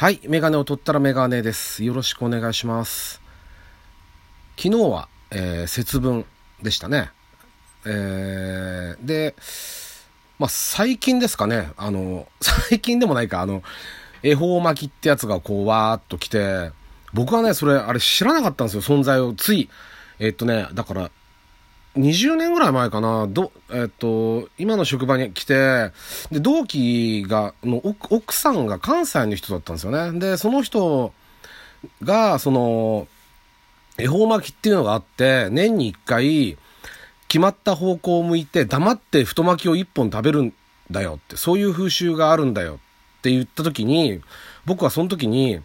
はい。メガネを取ったらメガネです。よろしくお願いします。昨日は、えー節分でしたね。えーで、まあ、最近ですかね。あの、最近でもないか、あの、恵方巻きってやつがこう、わーっと来て、僕はね、それ、あれ知らなかったんですよ、存在を。つい、えっとね、だから、20年ぐらい前かな、ど、えっと、今の職場に来て、で、同期が、の奥奥さんが関西の人だったんですよね。で、その人が、その、恵方巻きっていうのがあって、年に一回、決まった方向を向いて、黙って太巻きを一本食べるんだよって、そういう風習があるんだよって言った時に、僕はその時に、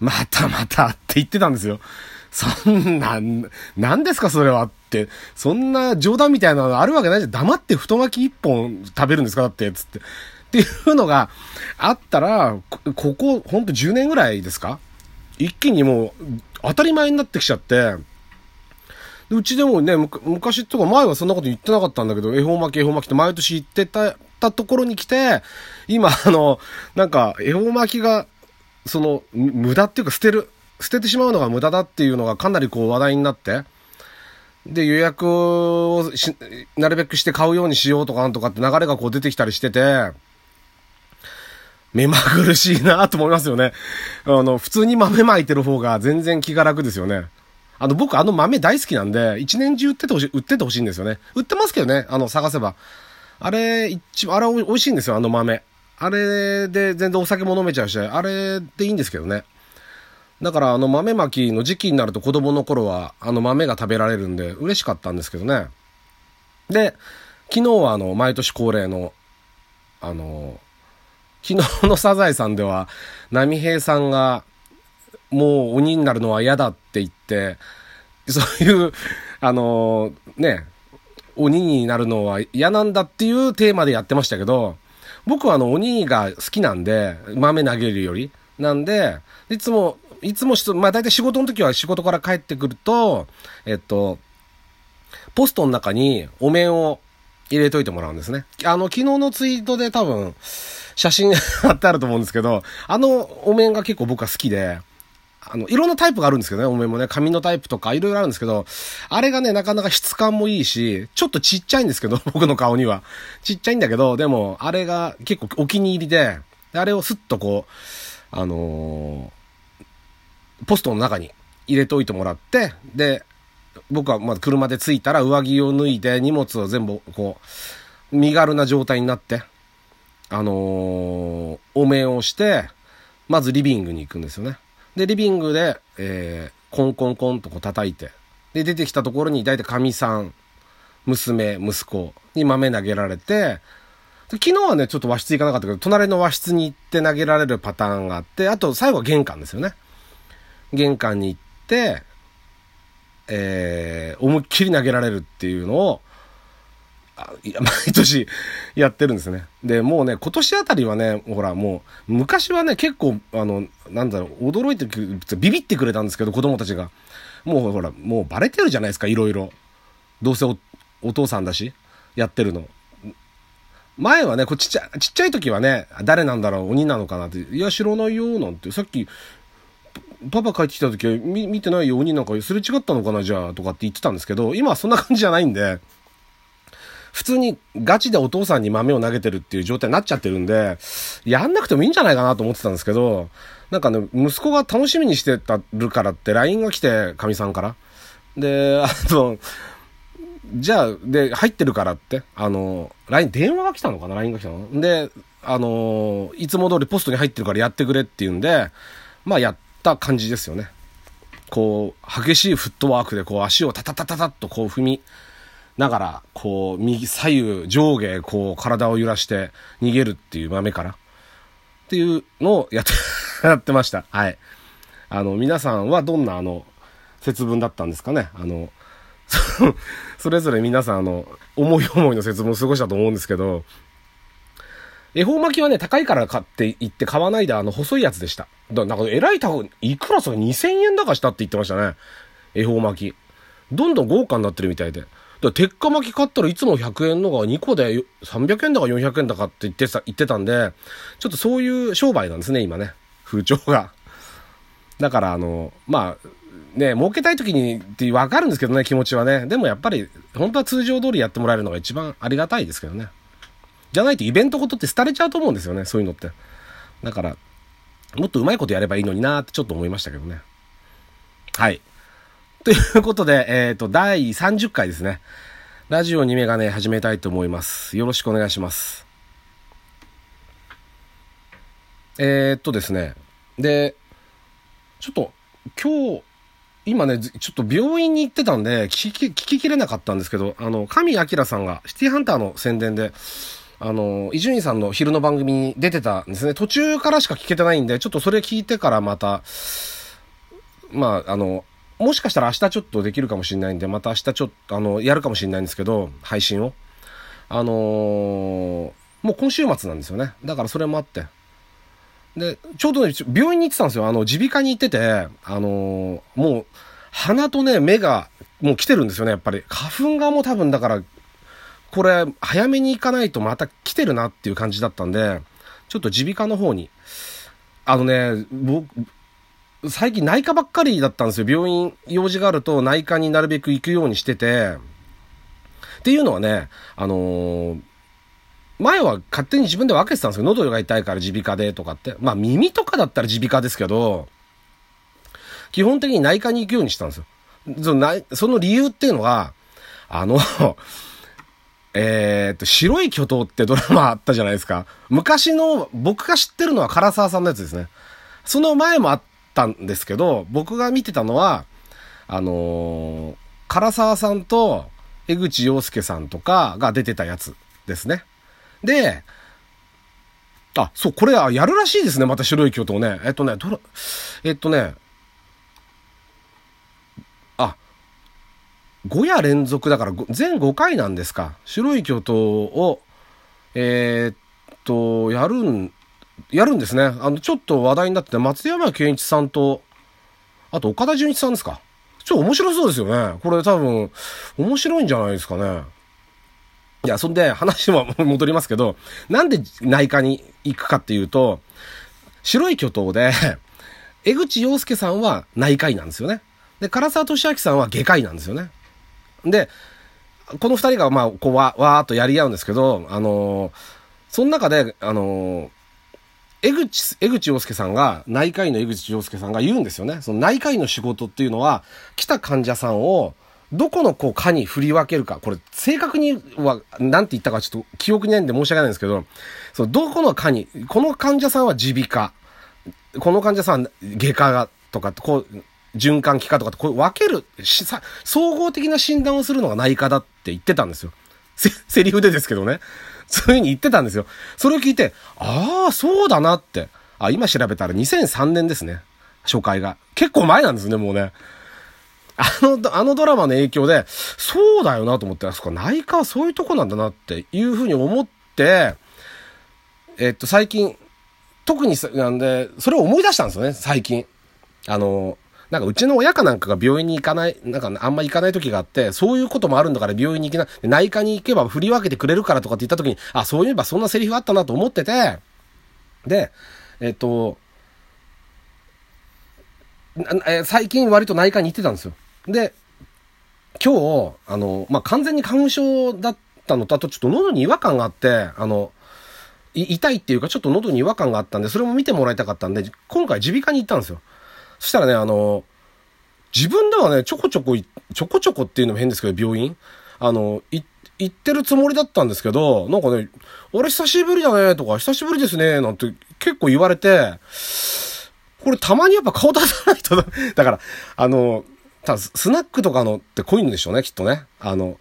またまたって言ってたんですよ。そんな、何ですかそれはって。そんな冗談みたいなのあるわけないじゃん。黙って太巻き一本食べるんですかだって、つって。っていうのがあったら、こここ、ほんと10年ぐらいですか？一気にもう、当たり前になってきちゃって、うちでもね、昔とか前はそんなこと言ってなかったんだけど、恵方巻き恵方巻きって毎年言ってた、たところに来て、今あの、なんか恵方巻きが、その、無駄っていうか捨てる、捨ててしまうのが無駄だっていうのがかなりこう話題になって、で、予約をし、なるべくして買うようにしようとかなんとかって流れがこう出てきたりしてて、目まぐるしいなと思いますよね。あの、普通に豆まいてる方が全然気が楽ですよね。あの、僕あの豆大好きなんで、一年中売っててほしい、売っててほしいんですよね。売ってますけどね、あの、探せば。あれ、一あれ美味しいんですよ、あの豆。あれで全然お酒も飲めちゃうし、あれでいいんですけどね。だからあの豆まきの時期になると子供の頃はあの豆が食べられるんで嬉しかったんですけどね。で、昨日はあの毎年恒例の、あの、昨日のサザエさんでは波平さんがもう鬼になるのは嫌だって言って、そういう、あのね、鬼になるのは嫌なんだっていうテーマでやってましたけど、僕はあの鬼が好きなんで、豆投げるより。なんで、いつも、いつもしまあ大体仕事の時は仕事から帰ってくると、えっと、ポストの中にお面を入れといてもらうんですね。あの、昨日のツイートで多分、写真 貼ってあると思うんですけど、あのお面が結構僕は好きで、あの、いろんなタイプがあるんですけどね、お面もね、紙のタイプとかいろいろあるんですけど、あれがね、なかなか質感もいいし、ちょっとちっちゃいんですけど、僕の顔には。ちっちゃいんだけど、でも、あれが結構お気に入りで、あれをスッとこう、あのーポストの中に入れといてもらって、で、僕はまず車で着いたら上着を脱いで荷物を全部こう、身軽な状態になって、あのーお面をして、まずリビングに行くんですよね。で、リビングで、えー、コンコンコンとこう叩いて、で、出てきたところに大体神さん、娘、息子に豆投げられて、昨日はね、ちょっと和室行かなかったけど、隣の和室に行って投げられるパターンがあって、あと最後は玄関ですよね。玄関に行って、えー、思いっきり投げられるっていうのを、毎年やってるんですね。で、もうね、今年あたりはね、ほら、もう、昔はね、結構、あの、なんだろう、驚いてく、ビビってくれたんですけど、子供たちが。もうほら、もうバレてるじゃないですか、いろいろ。どうせおお父さんだし、やってるの。前はね、こちっちゃい、ちっちゃい時はね、誰なんだろう、鬼なのかなって、いや、知らないよ、なんて、さっき、パパ帰ってきた時は見見てないよ、鬼なんかすれ違ったのかな、じゃあ、とかって言ってたんですけど、今はそんな感じじゃないんで、普通にガチでお父さんに豆を投げてるっていう状態になっちゃってるんで、やんなくてもいいんじゃないかなと思ってたんですけど、なんかね、息子が楽しみにしてたるからって LINE が来て、かみさんから。で、あと、じゃあ、で、入ってるからって、あの、LINE、電話が来たのかな ?LINE が来たので、あの、いつも通りポストに入ってるからやってくれって言うんで、まあやった感じですよね。こう、激しいフットワークでこう足をタタタタタッとこう踏みながら、こう、右、左右、上下、こう、体を揺らして逃げるっていう豆から。っていうのをやって、やってました。はい。あの、皆さんはどんなあの、節分だったんですかね？あの、そ れぞれ皆さんあの、思い思いの節分を過ごしたと思うんですけど、恵方巻きはね、高いから買って行って買わないであの、細いやつでした。だなんか、えらい高い、いくらそれ2000円だかしたって言ってましたね。恵方巻き。どんどん豪華になってるみたいで。だから鉄火巻き買ったらいつも100円のが2個で300円だか400円だかって言ってさ、言ってたんで、ちょっとそういう商売なんですね、今ね。風潮が。だから、あの、まあ、ね、儲けたい時にってわかるんですけどね、気持ちはね。でもやっぱり、本当は通常通りやってもらえるのが一番ありがたいですけどね。じゃないとイベントことって廃れちゃうと思うんですよね、そういうのって。だから、もっとうまいことやればいいのになってちょっと思いましたけどね。はい。ということで、えっ、ー、と、第30回ですね。ラジオにメガネ始めたいと思います。よろしくお願いします。えー、っとですね。で、ちょっと今日、今ね、ちょっと病院に行ってたんで、聞き、聞ききれなかったんですけど、あの、神明さんがシティハンターの宣伝で、あの、伊集院さんの昼の番組に出てたんですね。途中からしか聞けてないんで、ちょっとそれ聞いてからまた、まあ、あの、もしかしたら明日ちょっとできるかもしれないんで、また明日ちょっと、あの、やるかもしれないんですけど、配信を。あのー、もう今週末なんですよね。だからそれもあって。で、ちょうどね、病院に行ってたんですよ。あの、耳鼻科に行ってて、あのー、もう、鼻とね、目が、もう来てるんですよね、やっぱり。花粉がもう多分だから、これ、早めに行かないとまた来てるなっていう感じだったんで、ちょっと耳鼻科の方に、あのね、僕、最近内科ばっかりだったんですよ。病院、用事があると内科になるべく行くようにしてて、っていうのはね、あのー、前は勝手に自分で分けてたんですよ。喉が痛いから耳鼻科でとかって。まあ耳とかだったら耳鼻科ですけど、基本的に内科に行くようにしたんですよ。そのその理由っていうのは、あのえっと、白い巨頭ってドラマあったじゃないですか。昔の、僕が知ってるのは唐沢さんのやつですね。その前もあったんですけど、僕が見てたのは、あのー、唐沢さんと江口洋介さんとかが出てたやつですね。で、あ、そう、これやるらしいですね。また白い巨頭ね。えっとね、どれ、えっとね、あ、5夜連続だから全5回なんですか？白い巨頭を、えー、っと、やるんやるんですね。あの、ちょっと話題になってて、松山健一さんと、あと岡田准一さんですか？ちょっと面白そうですよね。これ多分、面白いんじゃないですかね。いや、そんで話は 戻りますけど、なんで内科に行くかっていうと、白い巨頭で、江口洋介さんは内科医なんですよね。で、唐沢俊明さんは外科医なんですよね。で、この二人がまあ、こうわ、わーっとやり合うんですけど、あのー、その中で、あのー、江口、江口洋介さんが、内科医の江口洋介さんが言うんですよね。その内科医の仕事っていうのは、来た患者さんを、どこのこう科に振り分けるか。これ、正確には、なんて言ったかちょっと記憶にないんで申し訳ないんですけど、そのどこの科に、この患者さんは耳鼻科、この患者さんは外科がとかって、こう、循環器科とかって、こう分けるしさ、総合的な診断をするのが内科だって言ってたんですよ。せ、セリフでですけどね。そういう風に言ってたんですよ。それを聞いて、ああ、そうだなって。あ、今調べたら2003年ですね。初回が。結構前なんですね、もうね。あの、あのドラマの影響で、そうだよなと思って、あそこ内科はそういうとこなんだなっていう風に思って、えっと、最近、特に、なんで、それを思い出したんですよね、最近。あの、なんかうちの親かなんかが病院に行かない、なんかあんま行かない時があって、そういうこともあるんだから病院に行けない、内科に行けば振り分けてくれるからとかって言った時に、あ、そういえばそんなセリフあったなと思ってて、で、えっと、え最近割と内科に行ってたんですよ。で、今日、あの、まあ、完全に花粉症だったのと、あとちょっと喉に違和感があって、あの、痛いっていうかちょっと喉に違和感があったんで、それも見てもらいたかったんで、今回耳鼻科に行ったんですよ。そしたらね、あの、自分ではね、ちょこちょこ、ちょこちょこっていうのも変ですけど、病院あの、行ってるつもりだったんですけど、なんかね、俺久しぶりだね、とか、久しぶりですね、なんて結構言われて、これたまにやっぱ顔出さないと、だから、あの、たスナックとかのってこういうのでしょうね、きっとね。あの、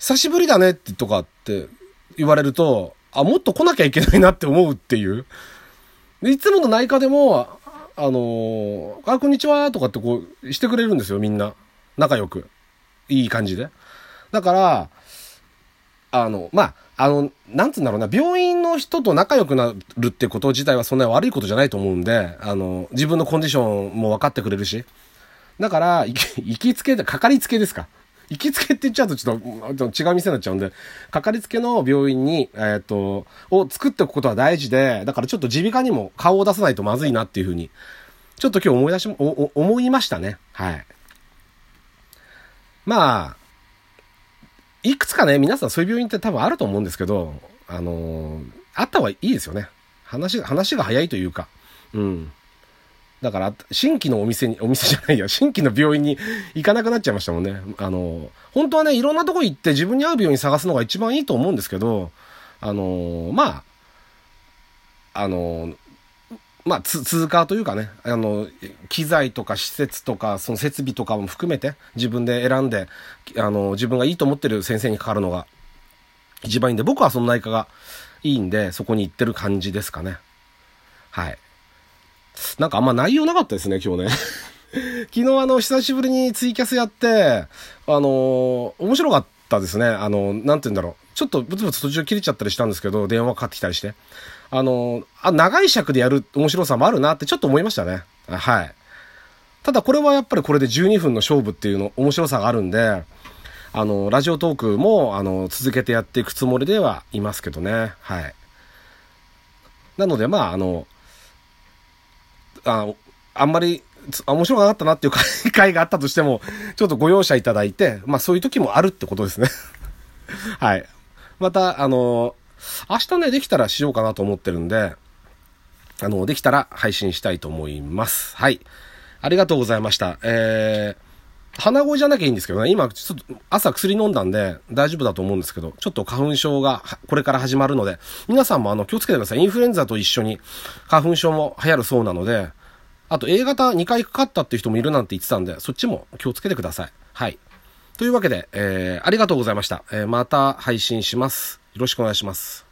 久しぶりだねってとかって言われると、あ、もっと来なきゃいけないなって思うっていう。いつもの内科でも、あのー、あ、こんにちはとかってこう、してくれるんですよ、みんな。仲良く。いい感じで。だから、あの、まあ、あの、なんつうんだろうな、病院の人と仲良くなるってこと自体はそんなに悪いことじゃないと思うんで、あの、自分のコンディションも分かってくれるし。だから、行きつけで、かかりつけですか。行きつけって言っちゃうとちょっと違う店になっちゃうんで、かかりつけの病院に、えっ、ー、と、を作っておくことは大事で、だからちょっと耳鼻科にも顔を出さないとまずいなっていうふうに、ちょっと今日思い出し、お、思いましたね。はい。まあ、いくつかね、皆さんそういう病院って多分あると思うんですけど、あのー、あった方がいいですよね。話、話が早いというか、うん。だから、新規のお店に、お店じゃないや、新規の病院に行かなくなっちゃいましたもんね。あの、本当はね、いろんなとこ行って自分に合う病院探すのが一番いいと思うんですけど、あの、まあ、あの、まあ、通過というかね、あの、機材とか施設とか、その設備とかも含めて、自分で選んで、あの、自分がいいと思ってる先生にかかるのが、一番いいんで、僕はその内科がいいんで、そこに行ってる感じですかね。はい。なんかあんま内容なかったですね、今日ね。昨日あの、久しぶりにツイキャスやって、あの、面白かったですね。あの、なんて言うんだろう。ちょっとブツブツ途中切れちゃったりしたんですけど、電話かかってきたりして。あの、あ、長い尺でやる面白さもあるなってちょっと思いましたね。はい。ただこれはやっぱりこれで12分の勝負っていうの、面白さがあるんで、あの、ラジオトークも、あの、続けてやっていくつもりではいますけどね。はい。なので、まあ、あの、ああんまり面白くなかったなっていう 回があったとしても、ちょっとご容赦いただいて、まあそういう時もあるってことですね はい。また、あの、明日ね、できたらしようかなと思ってるんで、あの、できたら配信したいと思います。はい。ありがとうございました。えー、鼻声じゃなきゃいいんですけどね、今、ちょっと朝薬飲んだんで大丈夫だと思うんですけど、ちょっと花粉症がこれから始まるので、皆さんもあの気をつけてください。インフルエンザと一緒に花粉症も流行るそうなので、あと A 型2回かかったっていう人もいるなんて言ってたんで、そっちも気をつけてください。はい。というわけで、えー、ありがとうございました。えー、また配信します。よろしくお願いします。